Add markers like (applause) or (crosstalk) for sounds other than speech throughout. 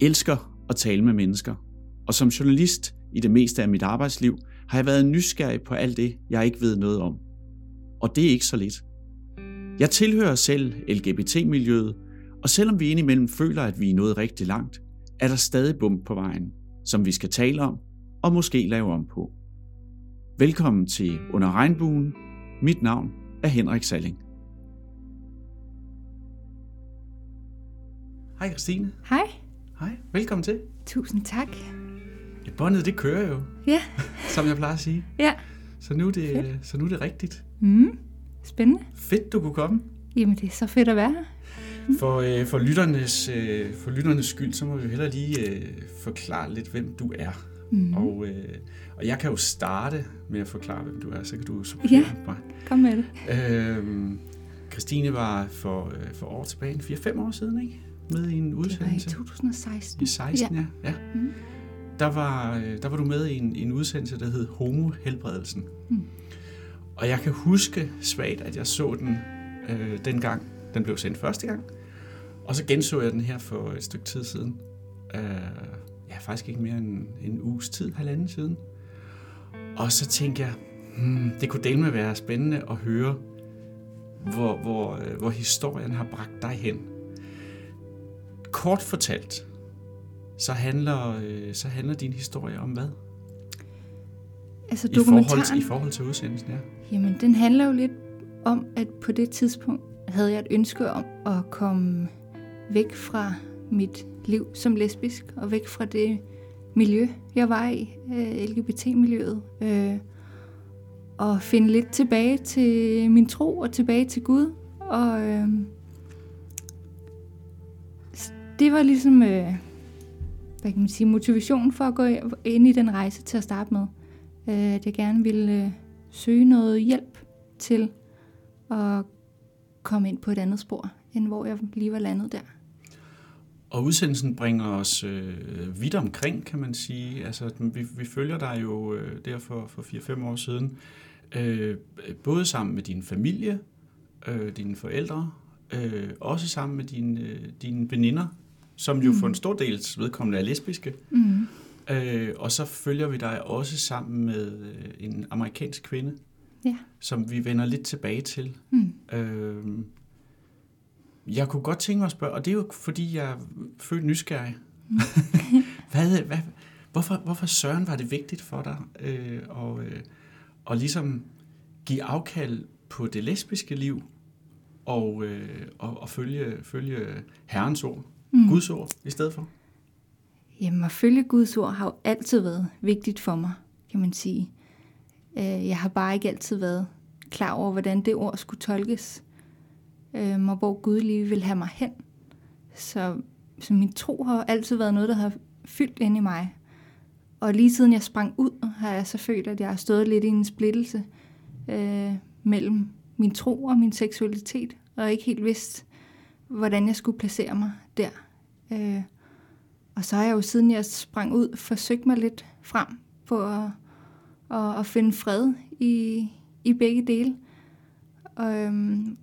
elsker at tale med mennesker, og som journalist i det meste af mit arbejdsliv har jeg været nysgerrig på alt det, jeg ikke ved noget om. Og det er ikke så lidt. Jeg tilhører selv LGBT-miljøet, og selvom vi indimellem føler, at vi er nået rigtig langt, er der stadig bump på vejen, som vi skal tale om og måske lave om på. Velkommen til Under Regnbuen. Mit navn er Henrik Salling. Hej Christine. Hej. Hej, velkommen til. Tusind tak. Ja, båndet det kører jo, Ja, (laughs) som jeg plejer at sige. ja. Så nu er det, Fedt. så nu er det rigtigt. Mm. Spændende. Fedt, du kunne komme. Jamen, det er så fedt at være her. For, øh, for, lytternes, øh, for lytternes skyld, så må vi jo hellere lige øh, forklare lidt, hvem du er. Mm. Og, øh, og jeg kan jo starte med at forklare, hvem du er, så kan du supplere Ja. mig. Kom med det. Øhm, Christine var for, øh, for år tilbage, 4-5 år siden, ikke? Med i en Det var i udsendelse. 2016. I 16, ja. ja. Mm. Der, var, øh, der var du med i en, en udsendelse, der hed Homo-helbredelsen. Mm. Og jeg kan huske svagt, at jeg så den øh, dengang, den blev sendt første gang. Og så genså jeg den her for et stykke tid siden. Øh, ja, faktisk ikke mere end en uges tid, halvanden siden. Og så tænkte jeg, hmm, det kunne dele med være spændende at høre, hvor, hvor, øh, hvor historien har bragt dig hen. Kort fortalt, så handler, øh, så handler din historie om hvad? Altså I forhold, til, dokumentaren, I forhold til udsendelsen, ja. jamen den handler jo lidt om, at på det tidspunkt havde jeg et ønske om at komme væk fra mit liv som lesbisk, og væk fra det miljø, jeg var i, øh, LGBT-miljøet, øh, og finde lidt tilbage til min tro og tilbage til Gud. Og øh, det var ligesom, øh, hvad kan man sige, motivationen for at gå ind i den rejse til at starte med. Øh, at jeg gerne ville øh, søge noget hjælp til at komme ind på et andet spor, end hvor jeg lige var landet der. Og udsendelsen bringer os øh, vidt omkring, kan man sige. Altså, vi, vi følger dig jo øh, der for, for 4-5 år siden, øh, både sammen med din familie, øh, dine forældre, øh, også sammen med dine, øh, dine veninder, som jo Mm. for en stor dels vedkommende er lesbiske. Mm. Øh, og så følger vi dig også sammen med øh, en amerikansk kvinde, Ja. som vi vender lidt tilbage til. Mm. Øh, jeg kunne godt tænke mig at spørge, og det er jo fordi, jeg er født nysgerrig. (laughs) hvad, hvad, hvorfor, hvorfor søren var det vigtigt for dig øh, og, øh, at ligesom give afkald på det lesbiske liv og, øh, og, og følge, følge Herrens ord, Mm. Guds ord i stedet for? Jamen, at følge Guds ord har jo altid været vigtigt for mig, kan man sige. Øh, Jeg har bare ikke altid været klar over, hvordan det ord skulle tolkes, øh, og hvor Gud lige vil have mig hen. Så, så min tro har altid været noget, der har fyldt ind i mig. Og lige siden jeg sprang ud, har jeg så følt, at jeg har stået lidt i en splittelse øh, mellem min tro og min seksualitet, og ikke helt vidst, hvordan jeg skulle placere mig der. Øh, og så har jeg jo siden jeg sprang ud forsøgt mig lidt frem på at, at, at finde fred i, i begge dele. Øhm,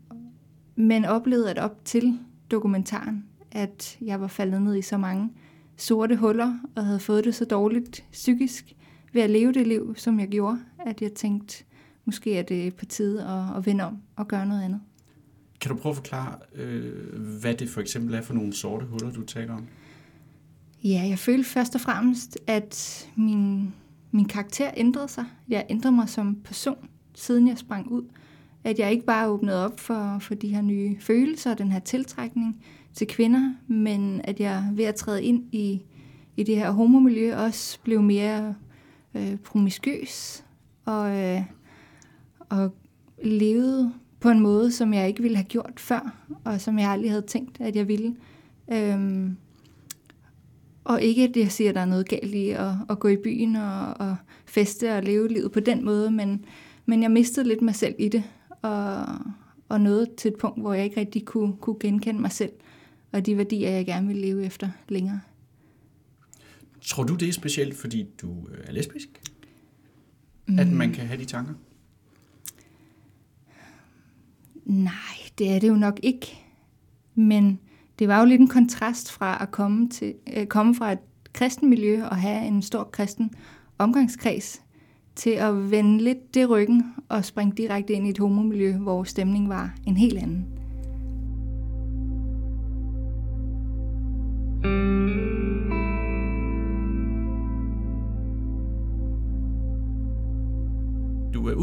men oplevede at op til dokumentaren, at jeg var faldet ned i så mange sorte huller og havde fået det så dårligt psykisk ved at leve det liv, som jeg gjorde, at jeg tænkte, måske er det på tide at, at vende om og gøre noget andet. Kan du prøve at forklare, øh, hvad det for eksempel er for nogle sorte huller, du taler om? Ja, jeg følte først og fremmest, at min, min karakter ændrede sig. Jeg ændrede mig som person, siden jeg sprang ud. At jeg ikke bare åbnede op for, for de her nye følelser og den her tiltrækning til kvinder, men at jeg ved at træde ind i, i det her homomiljø også blev mere øh, promiskøs og, øh, og levede på en måde, som jeg ikke ville have gjort før, og som jeg aldrig havde tænkt, at jeg ville. Øhm, og ikke, at jeg siger, at der er noget galt i at, at gå i byen og, og feste og leve livet på den måde, men, men jeg mistede lidt mig selv i det, og, og nåede til et punkt, hvor jeg ikke rigtig kunne, kunne genkende mig selv, og de værdier, jeg gerne vil leve efter længere. Tror du, det er specielt, fordi du øh, er lesbisk? Mm. At man kan have de tanker? Nej, det er det jo nok ikke. Men det var jo lidt en kontrast fra at komme, til, øh, komme fra et kristen miljø og have en stor kristen omgangskreds, til at vende lidt det ryggen og springe direkte ind i et homomiljø, hvor stemningen var en helt anden.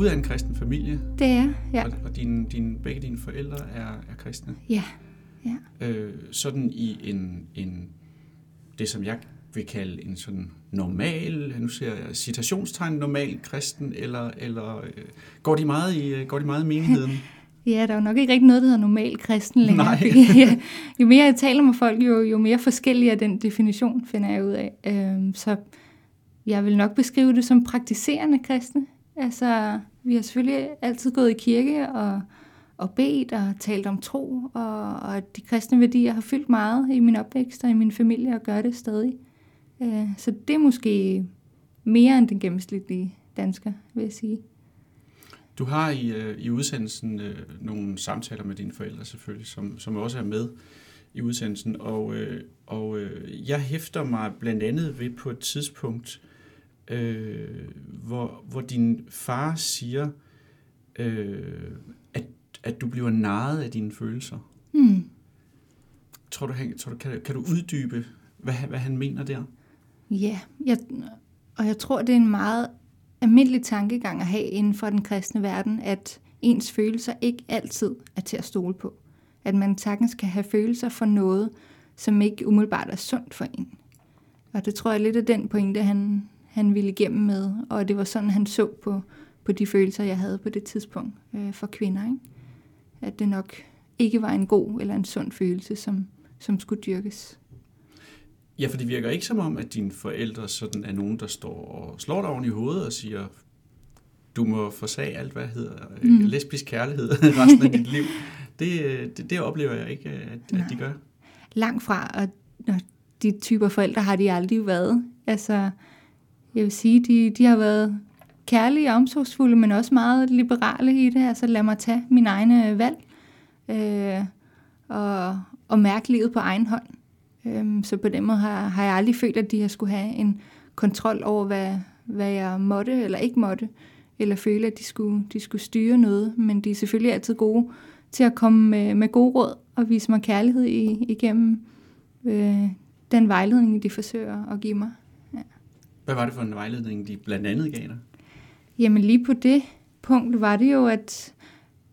Ud af en kristen familie, Det er, ja. og, og din, din, begge dine forældre er, er kristne. Ja, ja. Øh, sådan i en, en, det som jeg vil kalde en sådan normal, nu ser jeg citationstegn, normal kristen, eller, eller øh, går, de meget i, øh, går de meget i menigheden? (laughs) Ja, der er jo nok ikke rigtig noget, der hedder normal kristen længere. Nej. (laughs) ja, jo mere jeg taler med folk, jo, jo mere forskellig er den definition, finder jeg ud af. Øhm, så jeg vil nok beskrive det som praktiserende kristne. Altså, vi har selvfølgelig altid gået i kirke og, og bedt og talt om tro, og, og at de kristne værdier har fyldt meget i min opvækst og i min familie, og gør det stadig. Øh, så det er måske mere end den gennemsnitlige dansker, vil jeg sige. Du har i, øh, i udsendelsen øh, nogle samtaler med dine forældre selvfølgelig, som, som også er med i udsendelsen, og, øh, og øh, jeg hæfter mig blandt andet ved på et tidspunkt, øh, hvor, hvor din far siger, øh, at, at du bliver narret af dine følelser. Hmm. Tror du, han, tror du kan, kan du uddybe, hvad, hvad han mener der? Ja, jeg, og jeg tror, det er en meget almindelig tankegang at have inden for den kristne verden, at ens følelser ikke altid er til at stole på. At man sagtens kan have følelser for noget, som ikke umiddelbart er sundt for en. Og det tror jeg lidt af den pointe, han, han ville igennem med, og det var sådan, han så på, på de følelser, jeg havde på det tidspunkt øh, for kvinder. Ikke? At det nok ikke var en god eller en sund følelse, som, som skulle dyrkes. Ja, for det virker ikke som om, at dine forældre sådan er nogen, der står og slår dig oven i hovedet og siger, du må forsage alt, hvad hedder mm. Mm. lesbisk kærlighed (laughs) resten af dit liv. Det, øh, det, det oplever jeg ikke, at, at de gør. langt fra, og og de typer forældre har de aldrig været. Altså, jeg vil sige, de, de har været kærlige og omsorgsfulde, men også meget liberale i det. Altså, lad mig tage min egne øh, valg øh, og, og mærke livet på egen hånd. Øh, så på den måde har, har jeg aldrig følt, at de har skulle have en kontrol over, hvad, hvad jeg måtte eller ikke måtte, eller føle, at de skulle, de skulle styre noget. Men de er selvfølgelig altid gode til at komme med, med gode råd og vise mig kærlighed i, igennem øh, den vejledning, de forsøger at give mig. Hvad var det for en vejledning, de blandt andet gav dig? Jamen lige på det punkt var det jo, at,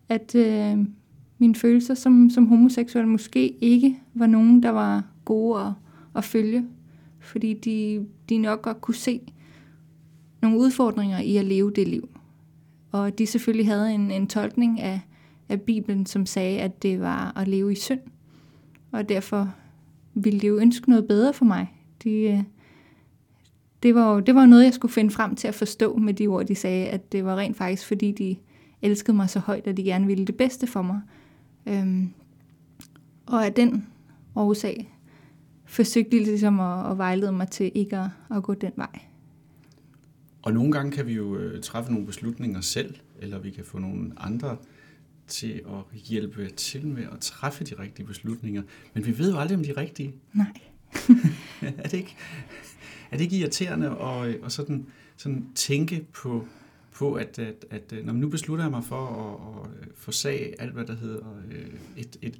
at øh, mine følelser som, som homoseksuel måske ikke var nogen, der var gode at, at følge. Fordi de, de nok godt kunne se nogle udfordringer i at leve det liv. Og de selvfølgelig havde en, en tolkning af, af Bibelen, som sagde, at det var at leve i synd. Og derfor ville de jo ønske noget bedre for mig. De, øh, det var jo det var noget, jeg skulle finde frem til at forstå med de ord, de sagde, at det var rent faktisk, fordi de elskede mig så højt, at de gerne ville det bedste for mig. Øhm, og af den årsag forsøgte de ligesom at, at vejlede mig til ikke at, at gå den vej. Og nogle gange kan vi jo øh, træffe nogle beslutninger selv, eller vi kan få nogle andre til at hjælpe til med at træffe de rigtige beslutninger. Men vi ved jo aldrig, om de er rigtige. Nej. (laughs) er det ikke, er det ikke irriterende at, at sådan, sådan tænke på, på at, at, at når nu beslutter jeg mig for at, at forsage alt, hvad der hedder øh, et, et,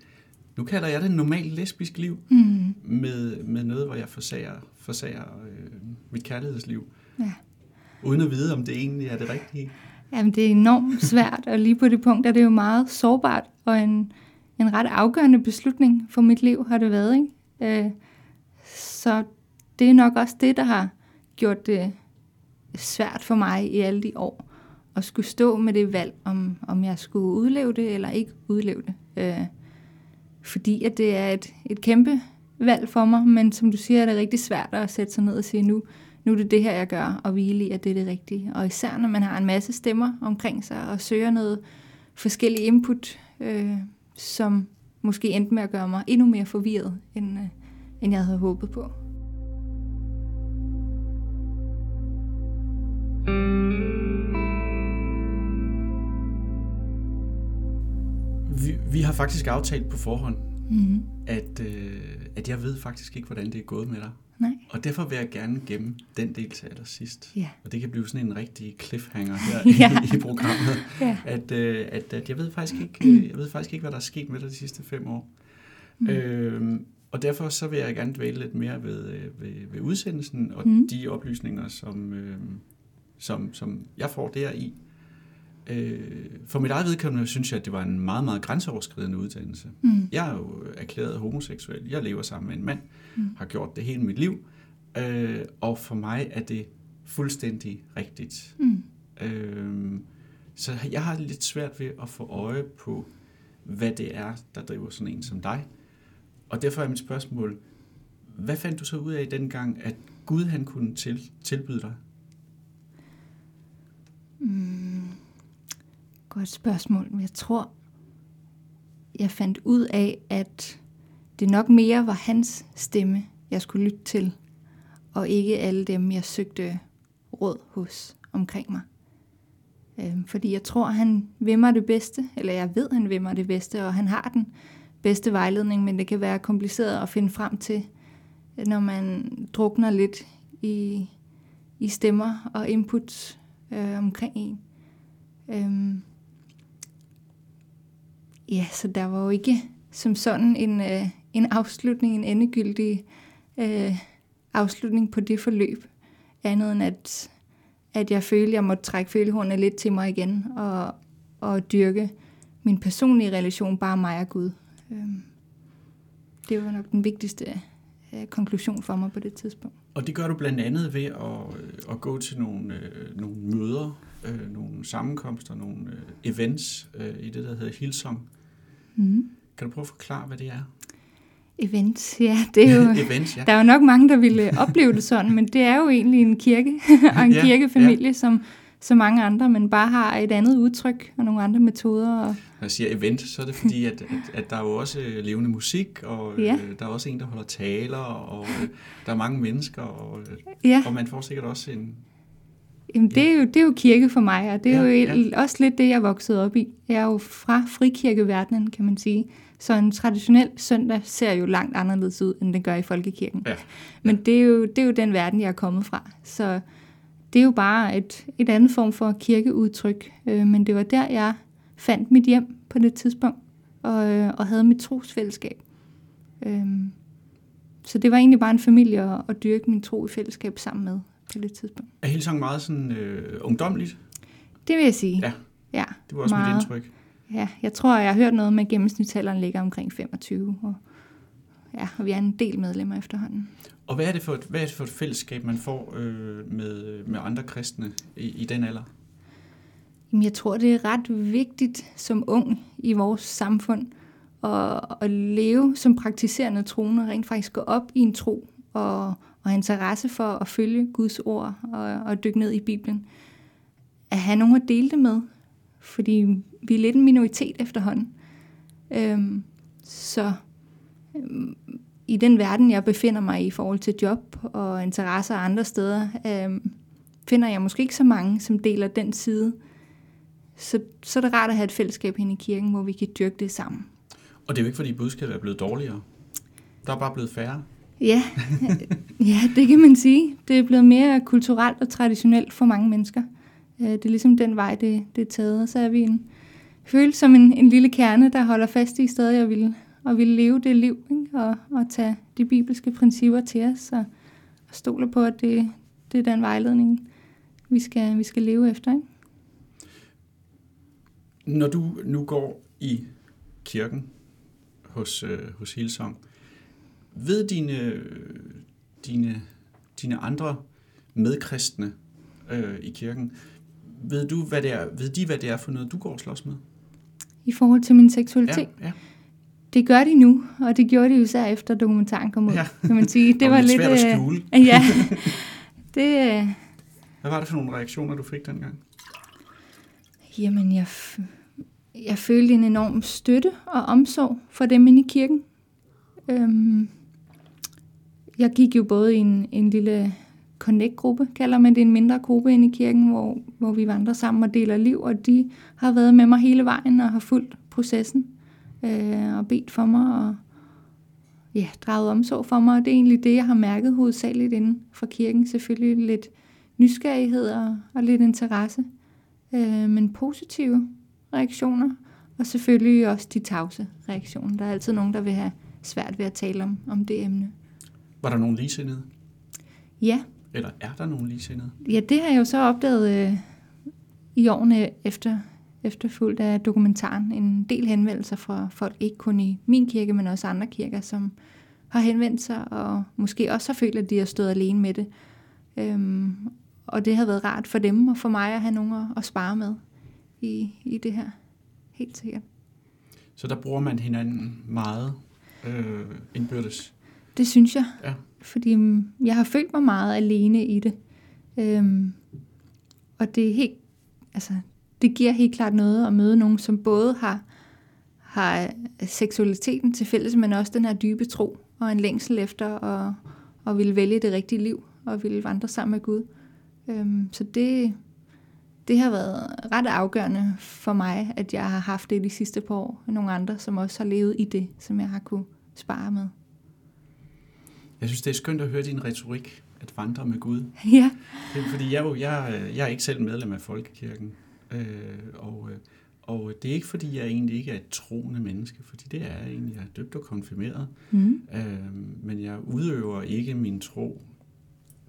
nu kalder jeg det et normalt lesbisk liv, Mm. med, med noget, hvor jeg forsager, forsager øh, mit kærlighedsliv, Ja. uden at vide, om det egentlig er det rigtige. Jamen, det er enormt svært, og lige på det punkt er det jo meget sårbart, og en, en ret afgørende beslutning for mit liv har det været. Ikke? Øh, så det er nok også det, der har gjort det svært for mig i alle de år, at skulle stå med det valg, om, om jeg skulle udleve det eller ikke udleve det. Øh, fordi at det er et, et kæmpe valg for mig, men som du siger, er det rigtig svært at sætte sig ned og sige, nu, nu er det det her, jeg gør, og hvile i, at det er det rigtige. Og især når man har en masse stemmer omkring sig, og søger noget forskellige input, øh, som måske endte med at gøre mig endnu mere forvirret, end, øh, end jeg havde håbet på. Vi, vi har faktisk aftalt på forhånd, Mm. at, øh, at jeg ved faktisk ikke, hvordan det er gået med dig. Nej. Og derfor vil jeg gerne gemme den del til allersidst. Ja. Og det kan blive sådan en rigtig cliffhanger her (laughs) Ja. i, i programmet. Ja. At, øh, at, at jeg ved faktisk ikke, øh, jeg ved faktisk ikke, hvad der er sket med dig de sidste fem år. Mm. Mm. Øh, og derfor så vil jeg gerne dvæle lidt mere ved, øh, ved, ved udsendelsen og Mm. mm. de oplysninger, som, øh, som, som jeg får deri. Øh, for mit eget vedkommende synes jeg, at det var en meget, meget grænseoverskridende uddannelse. Mm. Jeg er jo erklæret homoseksuel. Jeg lever sammen med en mand. Mm. Har gjort det hele mit liv. Øh, og for mig er det fuldstændig rigtigt. Mm. Øh, så jeg har lidt svært ved at få øje på, hvad det er, der driver sådan en som dig. Og derfor er mit spørgsmål, hvad fandt du så ud af dengang, at Gud han kunne til, tilbyde dig? Mm. Godt spørgsmål. Jeg tror, jeg fandt ud af, at det nok mere var hans stemme, jeg skulle lytte til, og ikke alle dem, jeg søgte råd hos omkring mig. Øhm, fordi jeg tror, han vil mig det bedste, eller jeg ved, han vil mig det bedste, og han har den bedste vejledning, men det kan være kompliceret at finde frem til, når man drukner lidt i, i stemmer og inputs øh, omkring en. Øhm, ja, så der var jo ikke som sådan en, øh, en afslutning, en endegyldig øh, afslutning på det forløb, andet end at, at jeg følte, at jeg måtte trække følehornene lidt til mig igen, og, og dyrke min personlige relation, bare mig og Gud. Øhm, det var nok den vigtigste øh, konklusion for mig på det tidspunkt. Og det gør du blandt andet ved at, øh, at gå til nogle, øh, nogle møder, øh, nogle sammenkomster, nogle øh, events øh, i det, der hedder Hillsong. Mm. Kan du prøve at forklare, hvad det er? Events, ja, det er jo... (laughs) events, ja. Der er jo nok mange, der ville opleve det sådan, men det er jo egentlig en kirke (laughs) og en ja, kirkefamilie, ja. som så mange andre, men bare har et andet udtryk og nogle andre metoder. Og, Når jeg siger event, så er det fordi, at, at, at der er jo også øh, levende musik, og Ja. øh, der er også en, der holder taler, og øh, der er mange mennesker, og, øh, ja, og man får sikkert også en... jamen, det, er jo, det er jo kirke for mig, og det er Ja, jo ja. også lidt det, jeg voksede op i. Jeg er jo fra frikirkeverdenen, kan man sige. Så en traditionel søndag ser jo langt anderledes ud, end den gør i folkekirken. Ja. Men det er, jo, det er jo den verden, jeg er kommet fra. Så det er jo bare et, et andet form for kirkeudtryk. Øh, men det var der, jeg fandt mit hjem på det tidspunkt, og, øh, og havde mit trosfællesskab. Øh, så det var egentlig bare en familie at, at dyrke min tro i fællesskab sammen med på det tidspunkt. Er Hillsong meget sådan øh, ungdomligt? Det vil jeg sige. Ja. ja Det var også Meget. mit indtryk. Ja, jeg tror, jeg har hørt noget med, at gennemsnitsalderen ligger omkring 25. Og, ja, og vi er en del medlemmer efterhånden. Og hvad er det for et, hvad er det for et fællesskab, man får øh, med, øh, med andre kristne i, i den alder? Jamen, jeg tror, det er ret vigtigt som ung i vores samfund at, at leve som praktiserende troende, rent faktisk gå op i en tro og, og interesse for at følge Guds ord og, og dykke ned i Bibelen. At have nogen at dele det med, fordi vi er lidt en minoritet efterhånden. Øhm, så øhm, i den verden, jeg befinder mig i i forhold til job og interesser andre steder, øhm, finder jeg måske ikke så mange, som deler den side. Så, så er det rart at have et fællesskab hen i kirken, hvor vi kan dyrke det sammen. Og det er jo ikke, fordi budskabet er blevet dårligere. Der er bare blevet færre. Ja, (laughs) ja, det kan man sige. Det er blevet mere kulturelt og traditionelt for mange mennesker. Øh, Det er ligesom den vej, det, det er taget. Og så er vi en følt som en, en lille kerne, der holder fast i stadig at ville, at ville leve det liv, ikke? Og, og tage de bibelske principper til os, og, og stole på, at det, det er den vejledning, vi skal, vi skal leve efter. Ikke? Når du nu går i kirken hos, øh, hos Hillsong, ved dine, dine, dine andre medkristne øh, i kirken, ved, du, hvad det er, ved de, hvad det er for noget, du går og slås med? I forhold til min seksualitet. Ja, ja. Det gør de nu, og det gjorde de jo især efter dokumentaren kom ud, Ja. kan man sige. Det var lidt svært at øh, skjule. (laughs) Ja, det... øh, Hvad var det for nogle reaktioner, du fik dengang? Jamen, jeg, jeg følte en enorm støtte og omsorg for dem inde i kirken. Øhm, jeg gik jo både i en, en lille connect-gruppe, kalder man det, en mindre gruppe inde i kirken, hvor, hvor vi vandrer sammen og deler liv, og de har været med mig hele vejen og har fulgt processen øh, og bedt for mig og, ja, draget omsorg for mig, og det er egentlig det, jeg har mærket hovedsageligt inden for kirken. Selvfølgelig lidt nysgerrighed og, og lidt interesse, øh, men positive reaktioner, og selvfølgelig også de tavse reaktioner. Der er altid nogen, der vil have svært ved at tale om, om det emne. Var der nogen ligesindede? Ja. Eller er der nogen ligesindede? Ja, det har jeg jo så opdaget øh, i årene efter, efterfulgt af dokumentaren. En del henvendelser fra folk, ikke kun i min kirke, men også andre kirker, som har henvendt sig, og måske også har følt, at de har stået alene med det. Øhm, og det har været rart for dem og for mig at have nogen at, at spare med i, i det her. Helt sikkert. Så der bruger man hinanden meget øh, indbyrdes? Det synes jeg. Ja. Fordi mm, jeg har følt mig meget alene i det. Øhm, og det er helt, altså, det giver helt klart noget at møde nogen, som både har, har seksualiteten til fælles, men også den her dybe tro og en længsel efter at, at ville vælge det rigtige liv og ville vandre sammen med Gud. Øhm, så det, det har været ret afgørende for mig, at jeg har haft det de sidste par år. Og nogle andre, som også har levet i det, som jeg har kunne spare med. Jeg synes, det er skønt at høre din retorik, at vandre med Gud. (laughs) Ja. Det er, fordi jeg, jo, jeg, jeg er ikke selv medlem af Folkekirken, øh, og, øh, og det er ikke, fordi jeg egentlig ikke er et troende menneske, fordi det er jeg egentlig. Jeg er døbt og konfirmeret, mm. øh, men jeg udøver ikke min tro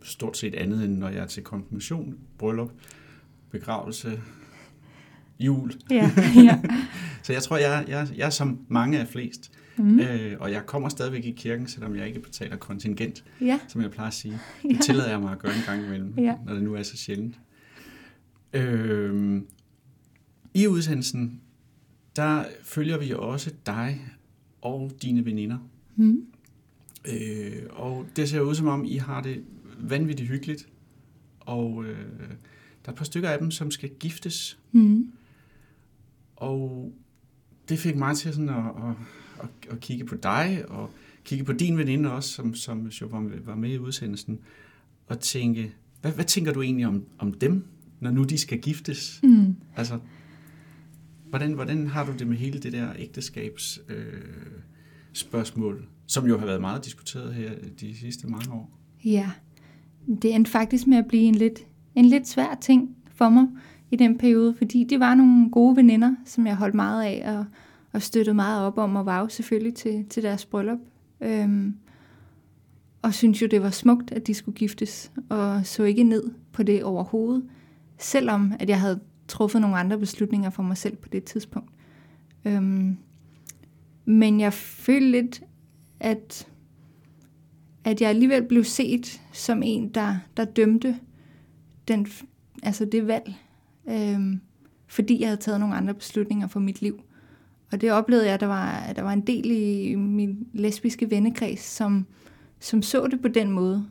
stort set andet, end når jeg er til konfirmation, bryllup, begravelse, jul. Ja, (laughs) ja. så jeg tror, jeg, jeg, jeg er som mange af flest. Mm. Øh, og jeg kommer stadigvæk i kirken, selvom jeg ikke betaler kontingent, ja. som jeg plejer at sige. (laughs) Det ja. tillader jeg mig at gøre en gang imellem, ja. når det nu er så sjældent. Øh, I udsendelsen, der følger vi også dig og dine veninder. Mm. Øh, og det ser ud som om, I har det vanvittigt hyggeligt. Og øh, der er et par stykker af dem, som skal giftes. Mm. Og det fik mig til sådan at, at, at, at kigge på dig, og kigge på din veninde også, som, som jo var, med i udsendelsen, og tænke, hvad, hvad tænker du egentlig om, om dem, når nu de skal giftes? Mm. Altså, hvordan, hvordan har du det med hele det der ægteskabs øh, spørgsmål, som jo har været meget diskuteret her de sidste mange år? Ja, det endte faktisk med at blive en lidt, en lidt svær ting for mig i den periode, fordi det var nogle gode veninder, som jeg holdt meget af og, og støttede meget op om, og var jo selvfølgelig til, til deres bryllup. Øhm, og synes jo, det var smukt, at de skulle giftes, og så ikke ned på det overhovedet, selvom at jeg havde truffet nogle andre beslutninger for mig selv på det tidspunkt. Øhm, men jeg følte lidt, at at jeg alligevel blev set som en, der, der dømte den, altså det valg, øhm, fordi jeg havde taget nogle andre beslutninger for mit liv. Og det oplevede jeg, at der var, at der var en del i min lesbiske vennekreds, som, som så det på den måde.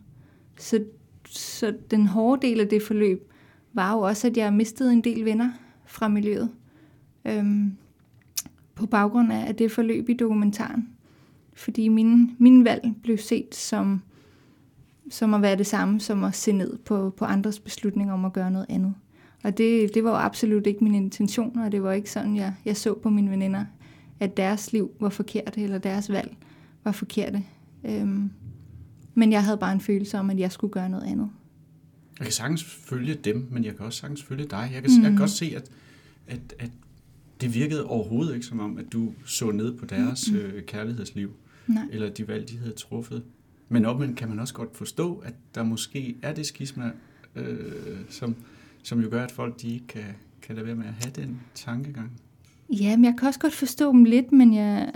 Så, så den hårde del af det forløb var jo også, at jeg mistede en del venner fra miljøet. Øhm, på baggrund af det forløb i dokumentaren fordi min, min valg blev set som, som at være det samme som at se ned på, på andres beslutninger om at gøre noget andet. Og det, det var jo absolut ikke min intention, og det var ikke sådan, jeg, jeg så på mine veninder, at deres liv var forkert, eller deres valg var forkerte. Øhm, men jeg havde bare en følelse om, at jeg skulle gøre noget andet. Jeg kan sagtens følge dem, men jeg kan også sagtens følge dig. Jeg kan, mm. jeg kan godt se, at, at, at det virkede overhovedet ikke som om, at du så ned på deres mm. øh, kærlighedsliv. Nej. eller de valg, de havde truffet. Men omvendt kan man også godt forstå, at der måske er det skisma, øh, som, som jo gør, at folk de ikke kan, kan lade være med at have den tankegang. Ja, men jeg kan også godt forstå dem lidt, men jeg,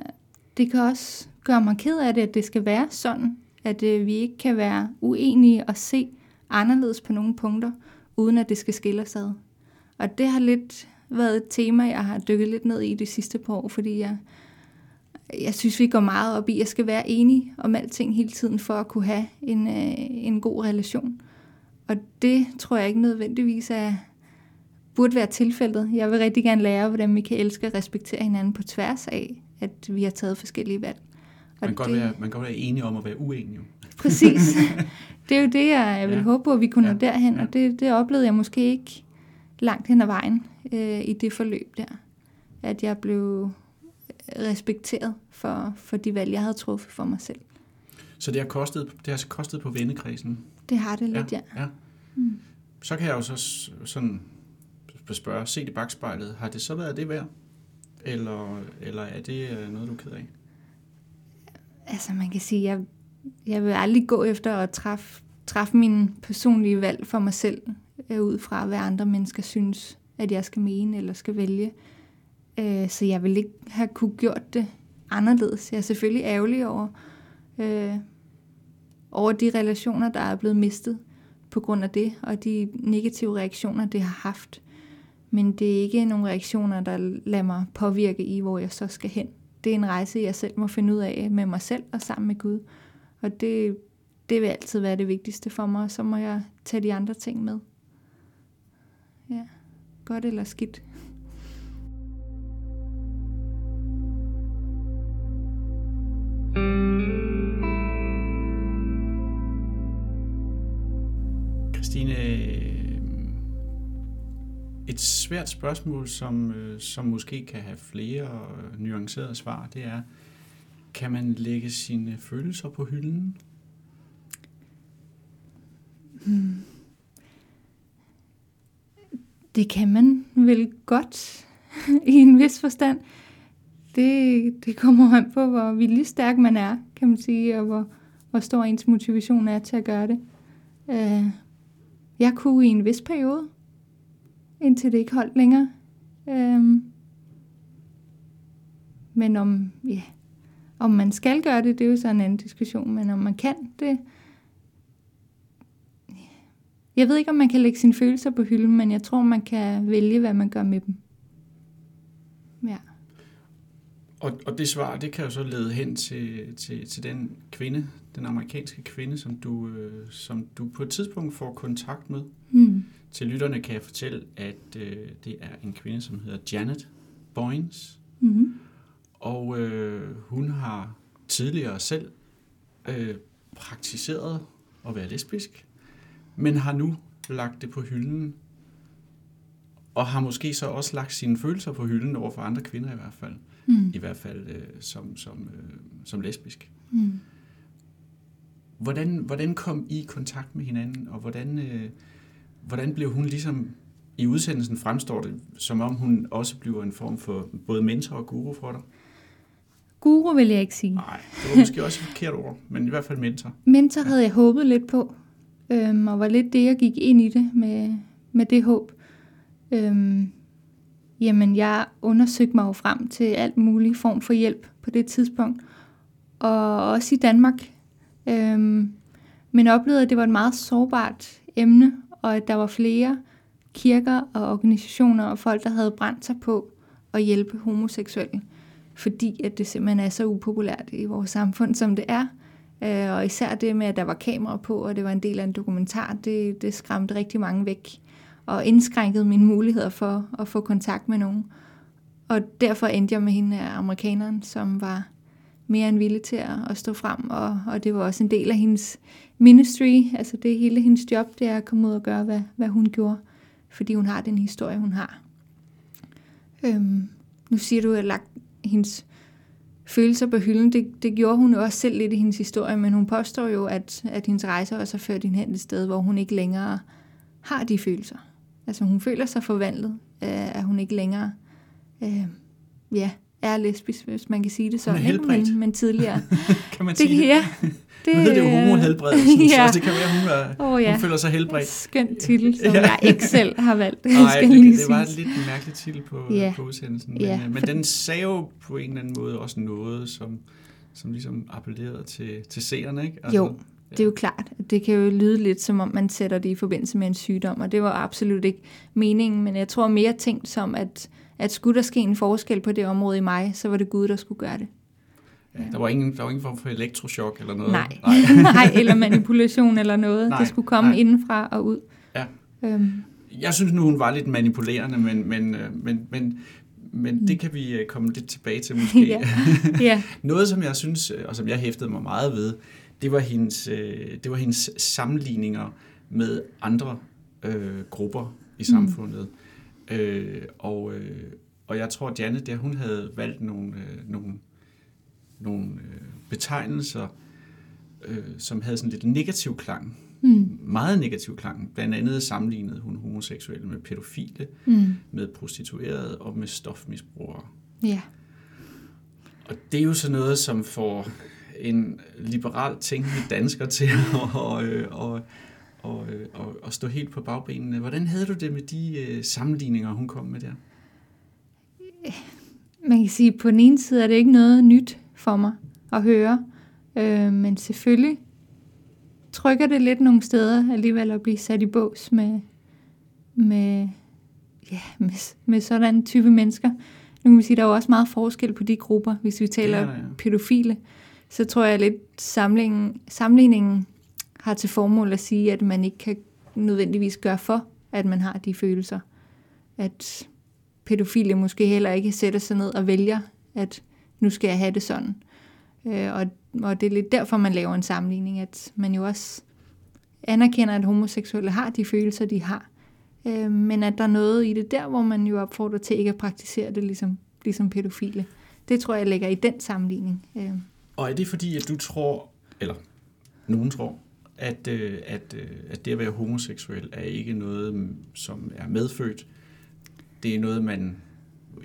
det kan også gøre mig ked af det, at det skal være sådan, at øh, vi ikke kan være uenige og se anderledes på nogle punkter, uden at det skal skille os ad. Og det har lidt været et tema, jeg har dykket lidt ned i de sidste par år, fordi jeg jeg synes, vi går meget op i, at jeg skal være enige om alting hele tiden, for at kunne have en, øh, en god relation. Og det tror jeg ikke nødvendigvis er, burde være tilfældet. Jeg vil rigtig gerne lære, hvordan vi kan elske og respektere hinanden på tværs af, at vi har taget forskellige valg. Og man, kan det, godt være, man kan godt være enige om at være uenige. Præcis. (laughs) Det er jo det, jeg, jeg vil ja. håbe på, at vi kunne ja. nå derhen, og det, det oplevede jeg måske ikke langt hen ad vejen øh, i det forløb der. At jeg blev respekteret for, for de valg, jeg havde truffet for mig selv. Så det har kostet, det har kostet på vennekredsen? Det har det lidt, ja. ja. ja. Mm. Så kan jeg jo så sådan spørge, se det bagspejlet, har det så været det værd? Eller, eller er det øh, noget, du er ked af? Altså man kan sige, jeg, jeg vil aldrig gå efter at træffe, træffe mine personlige valg for mig selv, øh, ud fra hvad andre mennesker synes, at jeg skal mene eller skal vælge. Øh, så jeg vil ikke have kunne gjort det anderledes. Jeg er selvfølgelig ærgerlig over, øh, over de relationer, der er blevet mistet på grund af det, og de negative reaktioner, det har haft. Men det er ikke nogle reaktioner, der lader mig påvirke i, hvor jeg så skal hen. Det er en rejse, jeg selv må finde ud af med mig selv og sammen med Gud. Og det, det vil altid være det vigtigste for mig, og så må jeg tage de andre ting med. Ja, godt eller skidt. Christine, øh, et svært spørgsmål, som, øh, som måske kan have flere øh, nuancerede svar, det er, kan man lægge sine følelser på hylden? Hmm. Det kan man vel godt (laughs) i en vis forstand. Det, det kommer an på, hvor viljestærk man er, kan man sige, og hvor, hvor stor ens motivation er til at gøre det. Uh, jeg kunne i en vis periode, indtil det ikke holdt længere. Øhm, men om, ja, om man skal gøre det, det er jo så en anden diskussion, men om man kan det... Jeg ved ikke, om man kan lægge sine følelser på hylden, men jeg tror, man kan vælge, hvad man gør med dem. Ja. Og, og det svar, det kan jo så lede hen til, til, til den kvinde, den amerikanske kvinde, som du, øh, som du på et tidspunkt får kontakt med. Mm. Til lytterne kan jeg fortælle, at øh, det er en kvinde, som hedder Janet Boynes. Mm. Og øh, hun har tidligere selv øh, praktiseret at være lesbisk, men har nu lagt det på hylden, og har måske så også lagt sine følelser på hylden over for andre kvinder i hvert fald. Mm. I hvert fald øh, som, som, øh, som lesbisk. Mm. Hvordan, hvordan kom I i kontakt med hinanden, og hvordan, øh, hvordan blev hun ligesom i udsendelsen fremstår det, som om hun også bliver en form for både mentor og guru for dig? Guru vil jeg ikke sige. Nej, det var måske også et forkert ord, men i hvert fald mentor. Mentor ja. havde jeg håbet lidt på, øhm, og var lidt det, jeg gik ind i det med, med det håb. Øhm, jamen, jeg undersøgte mig jo frem til alt mulig form for hjælp på det tidspunkt, og også i Danmark. Øhm, men oplevede, at det var et meget sårbart emne, og at der var flere kirker og organisationer og folk, der havde brændt sig på at hjælpe homoseksuelle, fordi at det simpelthen er så upopulært i vores samfund, som det er. Øh, og især det med, at der var kamera på, og det var en del af en dokumentar, det, det skræmte rigtig mange væk, og indskrænkede mine muligheder for at få kontakt med nogen. Og derfor endte jeg med hende af amerikaneren, som var mere end villig til at, at stå frem, og, og det var også en del af hendes ministry, altså det hele hendes job, det er at komme ud og gøre, hvad, hvad hun gjorde, fordi hun har den historie, hun har. Øhm, nu siger du, at jeg har lagt hendes følelser på hylden. Det, det gjorde hun jo også selv lidt i hendes historie, men hun påstår jo, at, at hendes rejser også har ført hende hen et sted, hvor hun ikke længere har de følelser. Altså hun føler sig forvandlet, øh, at hun ikke længere øh, ja, er lesbisk, hvis man kan sige det sådan, ikke? Men, men tidligere. (laughs) kan man sige det? Ja, det, nu hedder det jo homohelbredelse, (laughs) ja. så det kan være, hun, er, oh, ja. hun føler sig helbredt. Skøn titel, som ja. jeg ikke selv har valgt. (laughs) Nej, det, det, det var en lidt mærkelig titel på, ja. på udsendelsen, men, ja, øh, men den sagde jo på en eller anden måde også noget, som, som ligesom appellerede til, til seerne, ikke? Altså, jo, det er jo klart. Det kan jo lyde lidt, som om man sætter det i forbindelse med en sygdom, og det var absolut ikke meningen, men jeg tror mere tænkt som, at, at skulle der ske en forskel på det område i mig, så var det Gud, der skulle gøre det. Ja, der, var ingen, der var ingen form for elektroshock eller noget? Nej, nej. (laughs) nej eller manipulation eller noget. Nej, det skulle komme nej. indenfra og ud. Ja. Øhm. Jeg synes nu, hun var lidt manipulerende, men, men, øh, men, men, men mm. det kan vi øh, komme lidt tilbage til måske. (laughs) ja. Ja. (laughs) noget, som jeg synes, øh, og som jeg hæftede mig meget ved, det var hendes, det var hendes sammenligninger med andre øh, grupper i samfundet. Mm. Øh, og, øh, og jeg tror, at Janet, der, hun havde valgt nogle, øh, nogle nogle øh, betegnelser, øh, som havde sådan lidt negativ klang. Mm. Meget negativ klang. Blandt andet sammenlignede hun homoseksuelle med pædofile, Mm. med prostituerede og med stofmisbrugere. Ja. Og det er jo sådan noget, som får en liberal tænkende dansker til at, og, øh, og, og, øh, og, og stå helt på bagbenene. Hvordan havde du det med de øh, sammenligninger, hun kom med der? Man kan sige, at på den ene side er det ikke noget nyt for mig at høre, øh, men selvfølgelig trykker det lidt nogle steder alligevel at blive sat i bås med, med, ja, med, med sådan en type mennesker. Nu kan man sige, at der er jo også meget forskel på de grupper. Hvis vi taler er der, ja. pædofile, så tror jeg lidt, samlingen, sammenligningen har til formål at sige, at man ikke kan nødvendigvis gøre for, at man har de følelser. At pædofile måske heller ikke sætter sig ned og vælger, at nu skal jeg have det sådan. Øh, og, og det er lidt derfor, man laver en sammenligning, at man jo også anerkender, at homoseksuelle har de følelser, de har. Øh, men at der er noget i det der, hvor man jo opfordrer til ikke at praktisere det ligesom, ligesom pædofile. Det tror jeg ligger i den sammenligning. Øh, Og er det fordi, at du tror, eller nogen tror, at, øh, at, øh, at det at være homoseksuel er ikke noget, som er medfødt. Det er noget, man...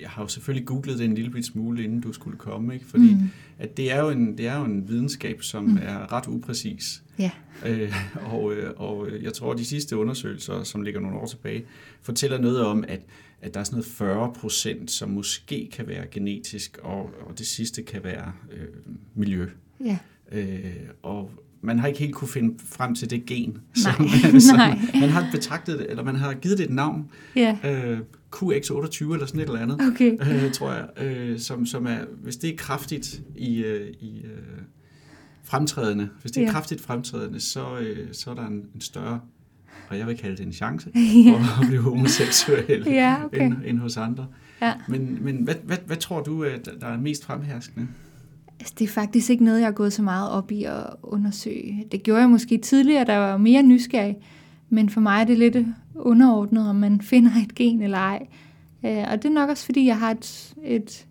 Jeg har jo selvfølgelig googlet det en lille bit smule, inden du skulle komme, ikke? fordi Mm. at det, er jo en, det er jo en videnskab, som Mm. er ret upræcis. Ja. Øh, og, øh, og jeg tror, at de sidste undersøgelser, som ligger nogle år tilbage, fortæller noget om, at, at der er sådan noget 40 procent, som måske kan være genetisk, og, og det sidste kan være øh, miljø. Ja. Øh, og man har ikke helt kunne finde frem til det gen, Nej, som (laughs) (laughs) nej. man har betragtet det, eller man har givet det et navn, Ja, øh, QX28 eller sådan et eller andet, okay. øh, tror jeg, øh, som, som er, hvis det er kraftigt i, øh, i øh, fremtrædende, hvis det er Ja. kraftigt fremtrædende, så, øh, så er der en, en større, og jeg vil kalde det en chance, (laughs) Ja. for at blive homoseksuel Ja, okay. end, end hos andre. Ja. Men, men hvad, hvad, hvad tror du, der er mest fremherskende? Altså, det er faktisk ikke noget, jeg har gået så meget op i at undersøge. Det gjorde jeg måske tidligere, der var mere nysgerrig. Men for mig er det lidt underordnet, om man finder et gen eller ej. Øh, og det er nok også, fordi jeg har et, et,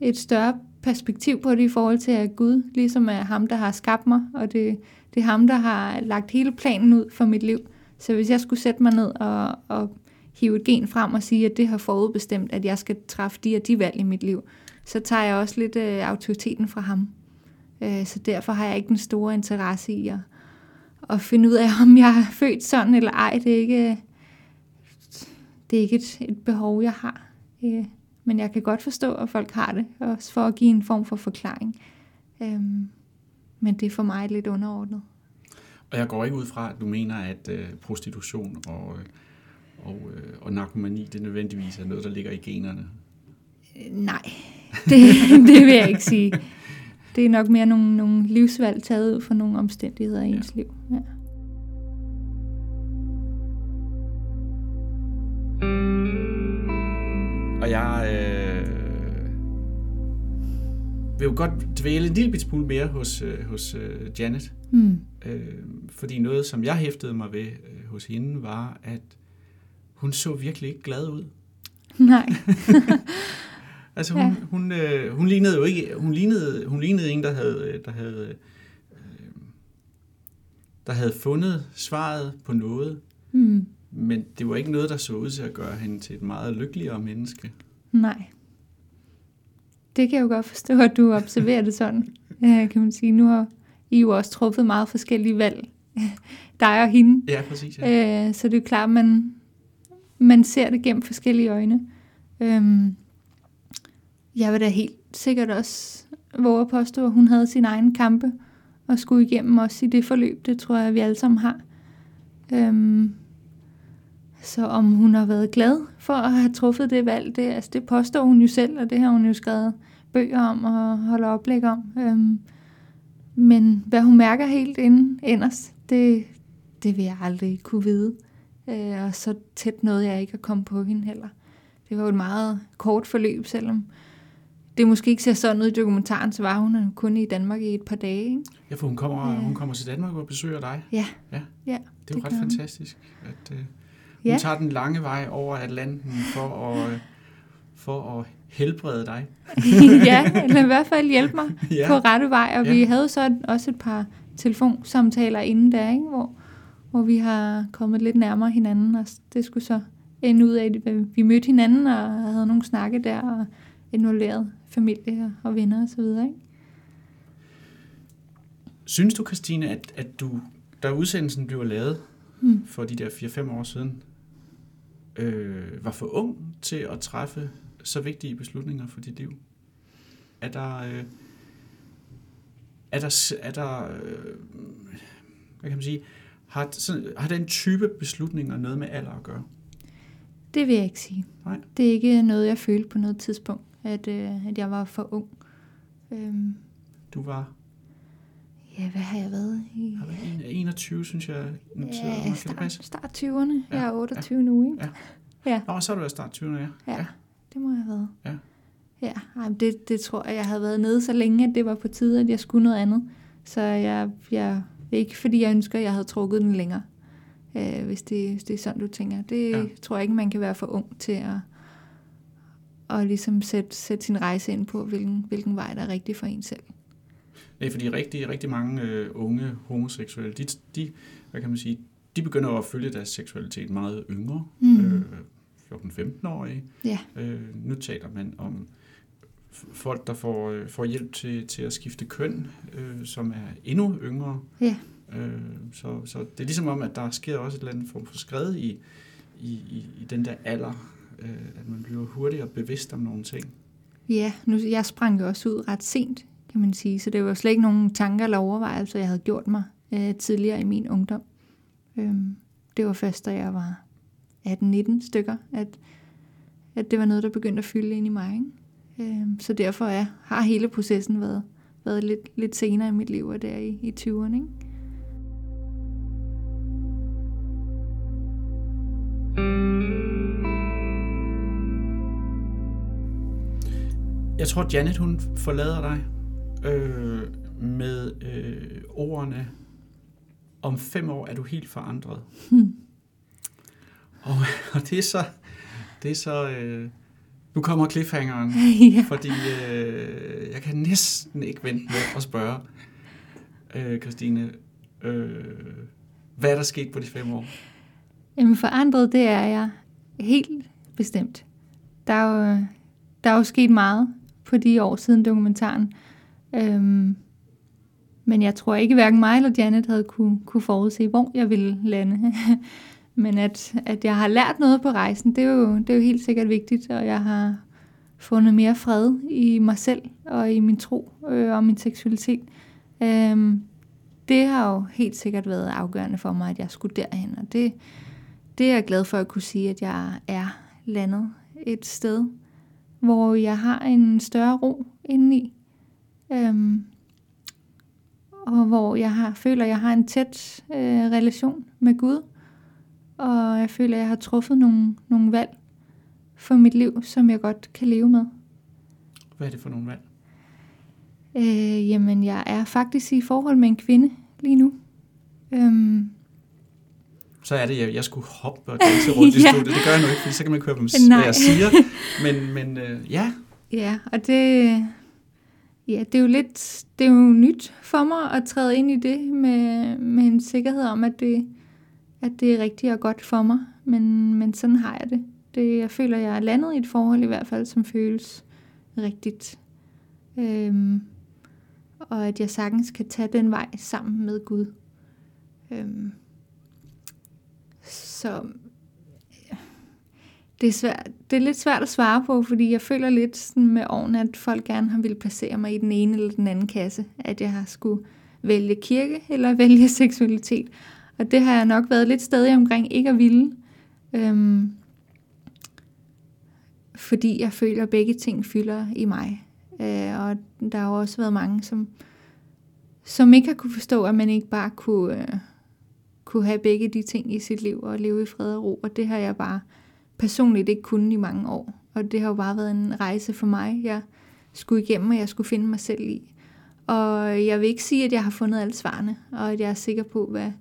et større perspektiv på det i forhold til, at Gud ligesom er ham, der har skabt mig, og det, det er ham, der har lagt hele planen ud for mit liv. Så hvis jeg skulle sætte mig ned og, og hive et gen frem og sige, at det har forudbestemt, at jeg skal træffe de og de valg i mit liv, så tager jeg også lidt øh, autoriteten fra ham. Øh, så derfor har jeg ikke den store interesse i at, at finde ud af, (laughs) om jeg er født sådan eller ej. Det er ikke, det er ikke et, et behov, jeg har. Øh, men jeg kan godt forstå, at folk har det, også for at give en form for forklaring. Øh, men det er for mig lidt underordnet. Og jeg går ikke ud fra, at du mener, at øh, prostitution og, øh, og, øh, og narkomani, det nødvendigvis er noget, der ligger i generne. Nej, (laughs) det, det vil jeg ikke sige. Det er nok mere nogle, nogle livsvalg taget ud fra nogle omstændigheder i Ja. ens liv. Ja. Og jeg øh, vil jo godt dvæle en lille bit smule mere hos, øh, hos øh, Janet. Mm. Øh, fordi noget, som jeg hæftede mig ved øh, hos hende, var, at hun så virkelig ikke glad ud. (laughs) Nej. (laughs) Altså hun, Ja. hun, øh, hun lignede jo ikke, hun lignede, hun lignede en, der havde, øh, der havde, øh, der havde fundet svaret på noget, Mm. men det var ikke noget, der så ud til at gøre hende til et meget lykkeligere menneske. Nej. Det kan jeg jo godt forstå, at du observerer det sådan, (laughs) øh, kan man sige. Nu har I jo også truffet meget forskellige valg, (laughs) dig og hende. Ja, præcis. Ja. Øh, så det er jo klart, man, man ser det gennem forskellige øjne. Øhm, jeg vil da helt sikkert også våge at påstå, at hun havde sin egen kampe og skulle igennem også i det forløb. Det tror jeg, vi alle sammen har. Øhm, så om hun har været glad for at have truffet det valg, det, altså det påstår hun jo selv, og det har hun jo skrevet bøger om og holder oplæg om. Øhm, men hvad hun mærker helt inden, enders, det, det vil jeg aldrig kunne vide. Øh, og så tæt noget, jeg ikke har komme på hende heller. Det var jo et meget kort forløb, selvom det måske ikke ser sådan ud i dokumentaren, så var hun kun i Danmark i et par dage. Ikke? ja, for hun kommer, Ja. hun kommer til Danmark og besøger dig. Ja. Ja. ja Det er Det jo ret fantastisk, at øh, hun ja. tager den lange vej over Atlanten for at, øh, for at helbrede dig. (laughs) ja, eller i hvert fald hjælpe mig (laughs) Ja. på rette vej. Og Ja. vi havde så også et par telefonsamtaler inden der, ikke? Hvor, hvor vi har kommet lidt nærmere hinanden, og det skulle så ende ud af, at vi mødte hinanden og havde nogle snakke der, og involveret familie og venner osv. Ikke? Synes du, Christine, at, at du, da udsendelsen blev lavet mm. for de der 4-5 år siden, øh, var for ung til at træffe så vigtige beslutninger for dit liv? Er der, øh, er der, er der øh, hvad kan man sige, har, så, har den type beslutninger noget med alder at gøre? Det vil jeg ikke sige. Nej. Det er ikke noget, jeg følte på noget tidspunkt, at, øh, at jeg var for ung. Øhm, Du var ja, hvad har jeg været i? en- 21, synes jeg. Ja, start, start 20'erne. Ja, Jeg er 28 nu, ikke? Ja. Ja, Nå, så har du været start 20'erne, ja. ja, det må jeg have været. Ja. Ja, ej, det, det tror jeg, jeg havde været nede så længe, at det var på tide, at jeg skulle noget andet. Så jeg, jeg ikke fordi jeg ønsker, at jeg havde trukket den længere, øh, hvis, det, hvis det er sådan, du tænker. Det Ja. ja. tror jeg ikke, man kan være for ung til at, at ligesom sætte, sætte sin rejse ind på, hvilken, hvilken vej, der er rigtig for en selv. Nej, fordi rigtig, rigtig mange øh, unge homoseksuelle, de, de, hvad kan man sige, de begynder at følge deres seksualitet meget yngre, Mm. øh, 14-15-årige. Ja. Øh, nu taler man om folk, der får, øh, får hjælp til, til at skifte køn, øh, som er endnu yngre. Ja. Øh, så, så det er ligesom om, at der sker også et eller andet form for skred i, i, i, i den der alder, øh, at man bliver hurtigere bevidst om nogle ting. Ja, nu, jeg sprang jo også ud ret sent, kan man sige, så det var slet ikke nogen tanker eller overvejelser, jeg havde gjort mig øh, tidligere i min ungdom. Øhm, det var først, da jeg var 18-19 stykker, at, at det var noget, der begyndte at fylde ind i mig. Ikke? Øhm, så derfor er, har hele processen været, været lidt, lidt senere i mit liv, og der i, i 20'erne. Ikke? Jeg tror, Janet hun forlader dig øh, med øh, ordene, om fem år er du helt forandret. Hmm. Og, (laughs) og det er så, det er så øh, nu kommer cliffhangeren, (laughs) ja. fordi øh, jeg kan næsten ikke vente med at spørge, øh, Christine, øh, hvad er der sket på de fem år? Jamen forandret, det er jeg helt bestemt. Der er jo, der er jo sket meget på de år siden dokumentaren. Øhm, men jeg tror ikke, hverken mig eller Janet havde kunne, kunne forudse, hvor jeg ville lande. (laughs) men at, at jeg har lært noget på rejsen, det er, jo, det er jo helt sikkert vigtigt, og jeg har fundet mere fred i mig selv og i min tro øh, og min seksualitet. Øhm, det har jo helt sikkert været afgørende for mig, at jeg skulle derhen, og det, det er jeg glad for at kunne sige, at jeg er landet et sted, hvor jeg har en større ro indeni. Øhm, og hvor jeg har, føler, at jeg har en tæt øh, relation med Gud. Og jeg føler, at jeg har truffet nogle, nogle valg for mit liv, som jeg godt kan leve med. Hvad er det for nogle valg? Øh, jamen, jeg er faktisk i forhold med en kvinde lige nu. Øhm, Så er det, jeg, jeg skulle hoppe og danse rundt i (laughs) Ja. studiet. Det gør jeg nu ikke, fordi så kan man ikke høre, hvad jeg siger. (laughs) Men, men øh, ja, Ja, og det, ja, det er jo lidt, det er jo nyt for mig at træde ind i det med, med en sikkerhed om, at det, at det er rigtigt og godt for mig. Men, men sådan har jeg det. det. Jeg føler, jeg er landet i et forhold i hvert fald, som føles rigtigt. Øhm, og at jeg sagtens kan tage den vej sammen med Gud. Øhm, så det er, svært, det er lidt svært at svare på, fordi jeg føler lidt sådan med årene, at folk gerne har ville placere mig i den ene eller den anden kasse. At jeg har skulle vælge kirke eller (laughs) vælge seksualitet. Og det har jeg nok været lidt stadig omkring ikke at ville. Øhm, fordi jeg føler, at begge ting fylder i mig. Øh, og der har jo også været mange, som, som ikke har kunne forstå, at man ikke bare kunne, øh, kunne have begge de ting i sit liv og leve i fred og ro. Og det har jeg bare personligt ikke kunnet i mange år. Og det har jo bare været en rejse for mig, jeg skulle igennem, og jeg skulle finde mig selv i. Og jeg vil ikke sige, at jeg har fundet alle svarene, og at jeg er sikker på, hvad,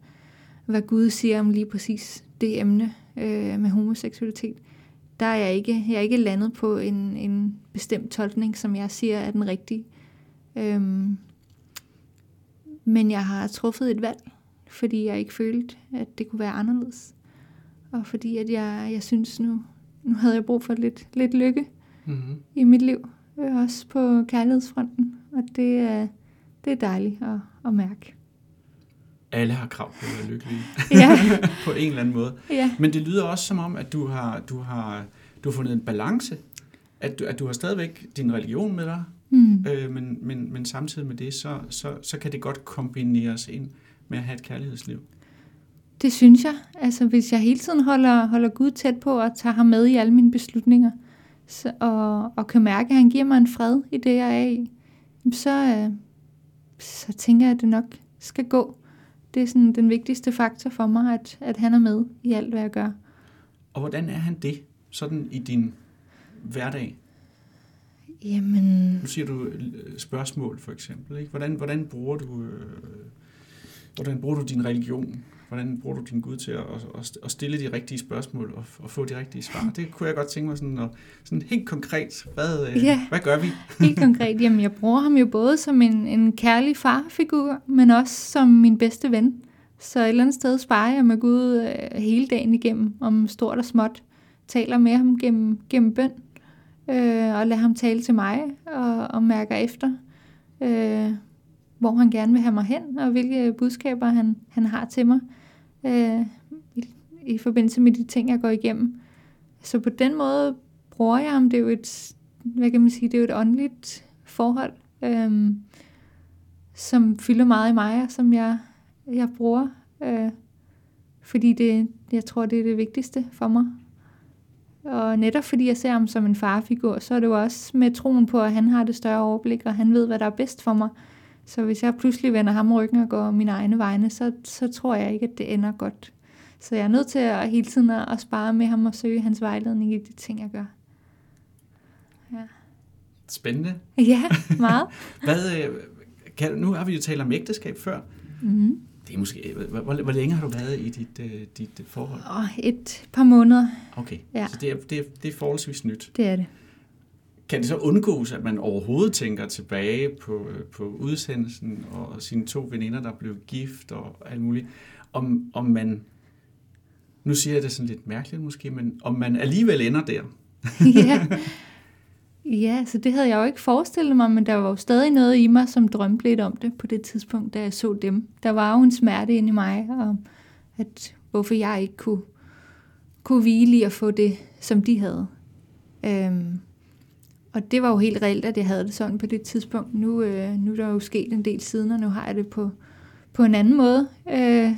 hvad Gud siger om lige præcis det emne øh, med homoseksualitet. Der er jeg ikke, jeg er ikke landet på en, en bestemt tolkning, som jeg siger er den rigtige. Øhm, Men jeg har truffet et valg, fordi jeg ikke følte, at det kunne være anderledes. Og fordi at jeg, jeg synes nu, nu havde jeg brug for lidt, lidt lykke Mm-hmm. i mit liv. øh, Også på kærlighedsfronten. Og det er, det er dejligt at, at mærke. Alle har krav på at være lykkelige Ja, (laughs) på en eller anden måde. ja. Men det lyder også som om, at du har, du har, du har fundet en balance. At du, at du har stadigvæk din religion med dig, Mm. øh, men, men, men samtidig med det, så, så, så kan det godt kombineres ind med at have et kærlighedsliv. Det synes jeg. Altså, hvis jeg hele tiden holder, holder Gud tæt på og tager ham med i alle mine beslutninger, så, og, og kan mærke, at han giver mig en fred i det, jeg er i, så, øh, så tænker jeg, at det nok skal gå. Det er sådan den vigtigste faktor for mig, at, at han er med i alt, hvad jeg gør. Og hvordan er han det, sådan i din hverdag? Jamen, Nu siger du øh, spørgsmål, for eksempel. Ikke? Hvordan, hvordan, bruger du, øh, hvordan bruger du din religion? Hvordan bruger du din Gud til at, at, at stille de rigtige spørgsmål og, og få de rigtige svar? Det kunne jeg godt tænke mig sådan, at, sådan helt konkret. Hvad, øh, Ja. hvad gør vi? helt konkret, jamen jeg bruger ham jo både som en, en kærlig farfigur, men også som min bedste ven. Så et eller andet sted sparer jeg med Gud øh, hele dagen igennem, om stort og småt. Taler med ham gennem, gennem bøn, øh, og lader ham tale til mig, og, og mærker efter, øh, hvor han gerne vil have mig hen, og hvilke budskaber han, han har til mig, øh, i, i forbindelse med de ting, jeg går igennem. Så på den måde bruger jeg ham. Det er jo et, hvad kan man sige, det er jo et åndeligt forhold, øh, som fylder meget i mig, og som jeg, jeg bruger, øh, fordi det, jeg tror, det er det vigtigste for mig. Og netop fordi jeg ser ham som en farfigur, så er det jo også med troen på, at han har det større overblik, og han ved, hvad der er bedst for mig. Så hvis jeg pludselig vender ham ryggen og går mine egne vegne, så, så tror jeg ikke, at det ender godt. Så jeg er nødt til at hele tiden at spare med ham og søge hans vejledning i de ting, jeg gør. Spændende. (laughs) Ja, meget. (laughs) Hvad, øh, kan, nu har vi jo talt om ægteskab før. mm-hmm. Det er måske, hvor, hvor, hvor længe har du været i dit, øh, dit øh, forhold? Et par måneder, Okay, Ja. så det er, det, er, det er forholdsvis nyt. det er det. Kan det så undgås, at man overhovedet tænker tilbage på, øh, på udsendelsen og sine to veninder, der blev gift og alt muligt? Om, om man, nu siger jeg det sådan lidt mærkeligt måske, men om man alligevel ender der? (laughs) ja. ja, så det havde jeg jo ikke forestillet mig, men der var jo stadig noget i mig, som drømte lidt om det på det tidspunkt, da jeg så dem. Der var jo en smerte inde i mig, og at hvorfor jeg ikke kunne, kunne hvile i at få det, som de havde. Øhm, og det var jo helt reelt, at jeg havde det sådan på det tidspunkt. Nu, øh, nu er der jo sket en del siden, og nu har jeg det på, på en anden måde, øh,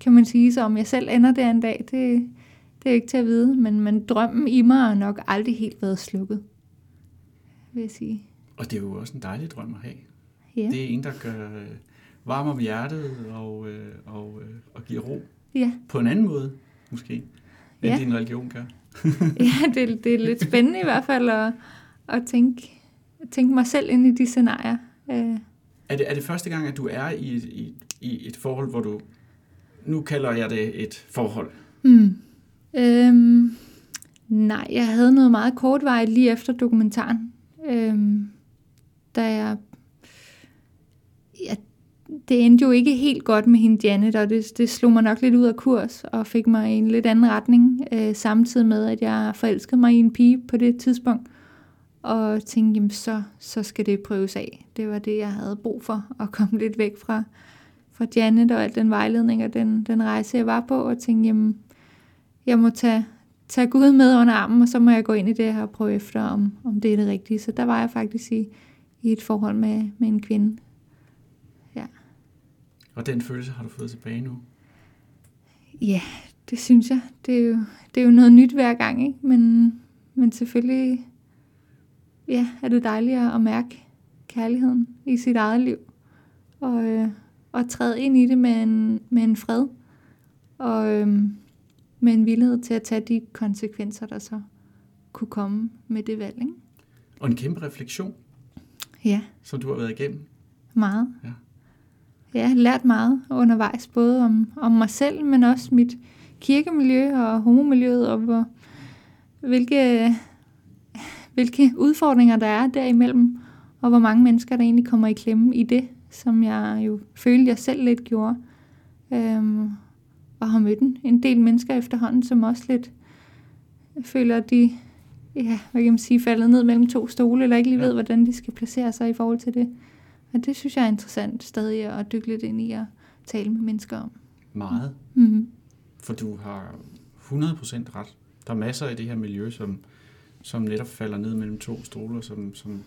kan man sige. Så om jeg selv ender der en dag, det, det er ikke til at vide. Men, men drømmen i mig har nok aldrig helt været slukket, vil jeg sige. Og det er jo også en dejlig drøm at have. Ja, Det er en, der gør øh, varm om hjertet og, øh, og, øh, og giver ro. ja. På en anden måde, måske, end Ja. din religion gør. (laughs) ja det, det er lidt spændende i hvert fald at, at tænke, tænke mig selv ind i de scenarier. Øh, Er det, er det første gang, at du er i, et- i, i et forhold, hvor du... Nu kalder jeg det et forhold. Hmm. Øhm, nej, jeg havde noget meget kortvarigt lige efter dokumentaren. Øhm, da jeg... Ja, det endte jo ikke helt godt med hende Janet, og det, det slog mig nok lidt ud af kurs og fik mig i en lidt anden retning, øh, samtidig med, at jeg forelskede mig i en pige på det tidspunkt. Og tænkte, jamen så, så skal det prøves af. Det var det, jeg havde brug for, at komme lidt væk fra, fra Janet og al den vejledning og den, den rejse, jeg var på, og tænkte, jamen, jeg må tage, tage Gud med under armen, og så må jeg gå ind i det her og prøve efter, om, om det er det rigtige. Så der var jeg faktisk i, i et forhold med, med en kvinde. Og den følelse har du fået tilbage nu. Ja, det synes jeg. Det er jo, det er jo noget nyt hver gang, ikke? Men, men selvfølgelig ja, er det dejligt at mærke kærligheden i sit eget liv. Og, øh, og træde ind i det med en, med en fred. Og øh, med en villighed til at tage de konsekvenser, der så kunne komme med det valg. Ikke? Og en kæmpe refleksion, Ja, som du har været igennem. meget. Ja. Ja, lært meget undervejs, både om, om mig selv, men også mit kirkemiljø og homomiljøet, og hvor, hvilke, hvilke udfordringer der er derimellem, og hvor mange mennesker, der egentlig kommer i klemme i det, som jeg jo følte, jeg selv lidt gjorde. Øhm, og har mødt en, del mennesker efterhånden, som også lidt føler, at de ja, hvad kan man sige, faldet ned mellem to stole, eller ikke lige ja. ved, hvordan de skal placere sig i forhold til det. Og det synes jeg er interessant stadig at dykke lidt ind i at tale med mennesker om. Meget. Mm-hmm. For du har 100% ret. Der er masser i det her miljø, som, som netop falder ned mellem to stole, som, som,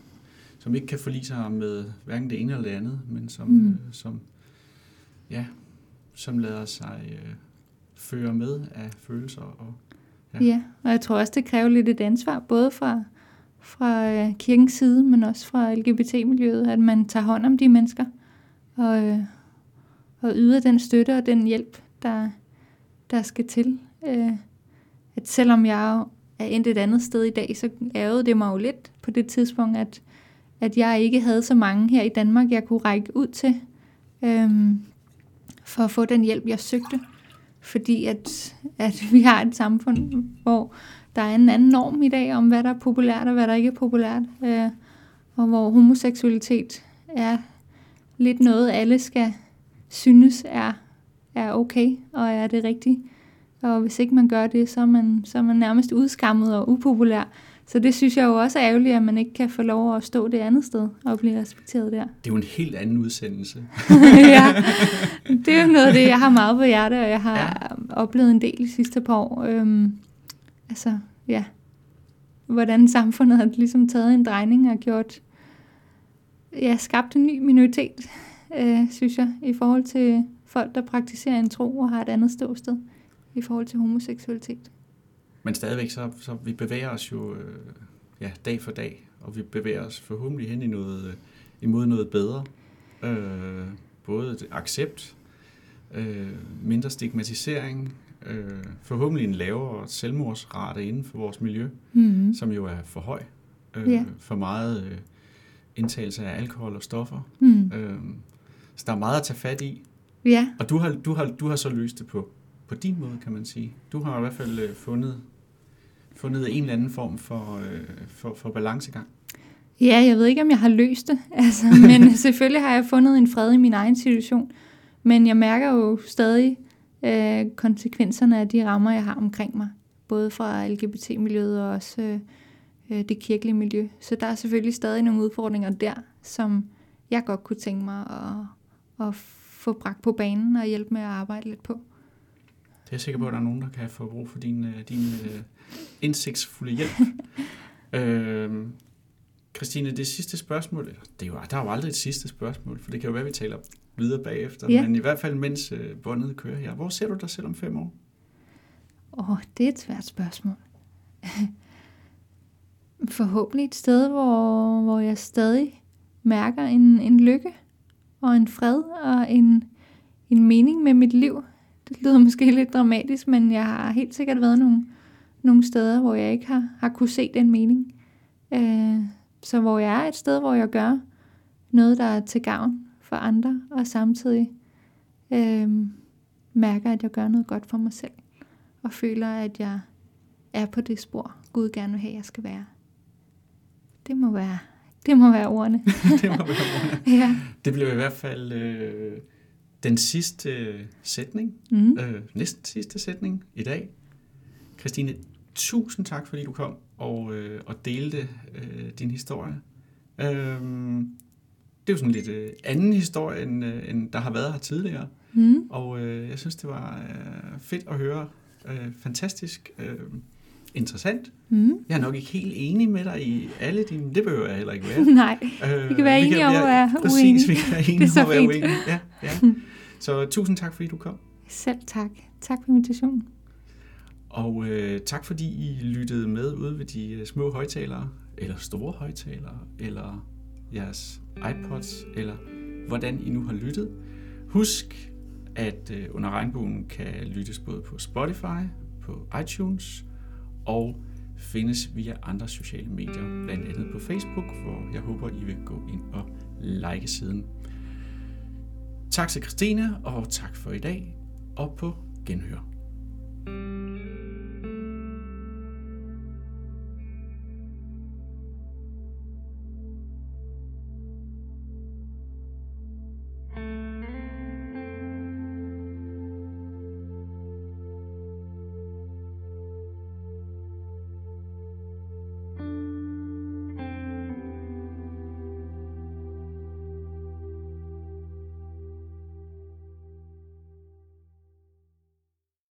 som ikke kan forlige sig med hverken det ene eller det andet, men som, mm. øh, som, ja, som lader sig øh, føre med af følelser. Og, ja. ja, og jeg tror også, det kræver lidt et ansvar, både fra, fra øh, kirkens side, men også fra LGBT-miljøet, at man tager hånd om de mennesker og, øh, og yder den støtte og den hjælp, der, der skal til. Øh, at selvom jeg er endt et andet sted i dag, så ærgede det mig jo lidt på det tidspunkt, at, at jeg ikke havde så mange her i Danmark, jeg kunne række ud til, øhm, for at få den hjælp, jeg søgte. Fordi at, at (laughs) vi har et samfund, hvor der er en anden norm i dag om, hvad der er populært og hvad der ikke er populært. Øh, og hvor homoseksualitet er lidt noget, alle skal synes er, er okay og er det rigtige. Og hvis ikke man gør det, så er man, så er man nærmest udskammet og upopulær. Så det synes jeg jo også er ærgerligt, at man ikke kan få lov at stå det andet sted og blive respekteret der. Det er jo en helt anden udsendelse. (laughs) ja, det er jo noget af det, jeg har meget på hjerte, og jeg har ja. oplevet en del de sidste par år. Øhm, altså, ja, hvordan samfundet har ligesom taget en drejning og gjort, ja, skabt en ny minoritet, øh, synes jeg, i forhold til folk, der praktiserer en tro og har et andet ståsted i forhold til homoseksualitet. Men stadigvæk, så, så vi bevæger os jo øh, ja, dag for dag, og vi bevæger os forhåbentlig hen i noget, øh, imod noget bedre. Øh, både accept, øh, mindre stigmatisering, øh, forhåbentlig en lavere selvmordsrate inden for vores miljø, mm-hmm. som jo er for høj. Øh, yeah. For meget øh, indtagelse af alkohol og stoffer. Mm. Øh, så der er meget at tage fat i. Ja. Og du har, du, har, du har så løst det på, på din måde, kan man sige. Du har i hvert fald øh, fundet, fundet en eller anden form for, øh, for, for balancegang. Ja, jeg ved ikke, om jeg har løst det, (laughs) altså, men (laughs) selvfølgelig har jeg fundet en fred i min egen situation. Men jeg mærker jo stadig øh, konsekvenserne af de rammer, jeg har omkring mig. Både fra LGBT-miljøet og også øh, øh, det kirkelige miljø. Så der er selvfølgelig stadig nogle udfordringer der, som jeg godt kunne tænke mig at, at få bragt på banen og hjælpe med at arbejde lidt på. Det er jeg sikker på, at der er nogen, der kan få brug for din, øh, din uh, indsigtsfulde hjælp. (laughs) øh, Christine, det sidste spørgsmål, det er jo, der er jo aldrig et sidste spørgsmål, for det kan jo være, at vi taler videre bagefter, ja. men i hvert fald mens uh, båndet kører her. Hvor ser du dig selv om fem år? Åh, oh, det er et svært spørgsmål. (laughs) Forhåbentlig et sted, hvor, hvor jeg stadig mærker en, en lykke og en fred og en, en mening med mit liv. Det lyder måske lidt dramatisk, men jeg har helt sikkert været nogle, nogle steder, hvor jeg ikke har, har kunne se den mening. Øh, så hvor jeg er et sted, hvor jeg gør noget, der er til gavn for andre, og samtidig øh, mærker, at jeg gør noget godt for mig selv, og føler, at jeg er på det spor, Gud gerne vil have, at jeg skal være. Det må være, det må være ordene. (laughs) det må være ordene. (laughs) ja. Det blev i hvert fald øh, den sidste øh, sætning, mm. øh, næsten sidste sætning i dag. Christine, tusind tak, fordi du kom og, øh, og delte øh, din historie. Øh, det er jo sådan lidt øh, anden historie, end, øh, end der har været her tidligere. Mm. Og øh, jeg synes, det var øh, fedt at høre. Øh, fantastisk. Øh, interessant. Mm. Jeg er nok ikke helt enig med dig i alle dine... Det behøver jeg heller ikke være. (laughs) Nej, øh, vi kan være enige om at være uenige. Præcis, vi kan være enige om at være uenige. Ja, ja. (laughs) Så tusind tak, fordi du kom. Selv tak. Tak for invitationen. Og øh, tak, fordi I lyttede med ude ved de øh, små højtalere, eller store højtalere, eller jeres iPods, eller hvordan I nu har lyttet. Husk, at øh, Under Regnbuen kan lyttes både på Spotify, på iTunes, og findes via andre sociale medier, blandt andet på Facebook, hvor jeg håber, I vil gå ind og like siden. Tak til Christine, og tak for i dag, og på genhør.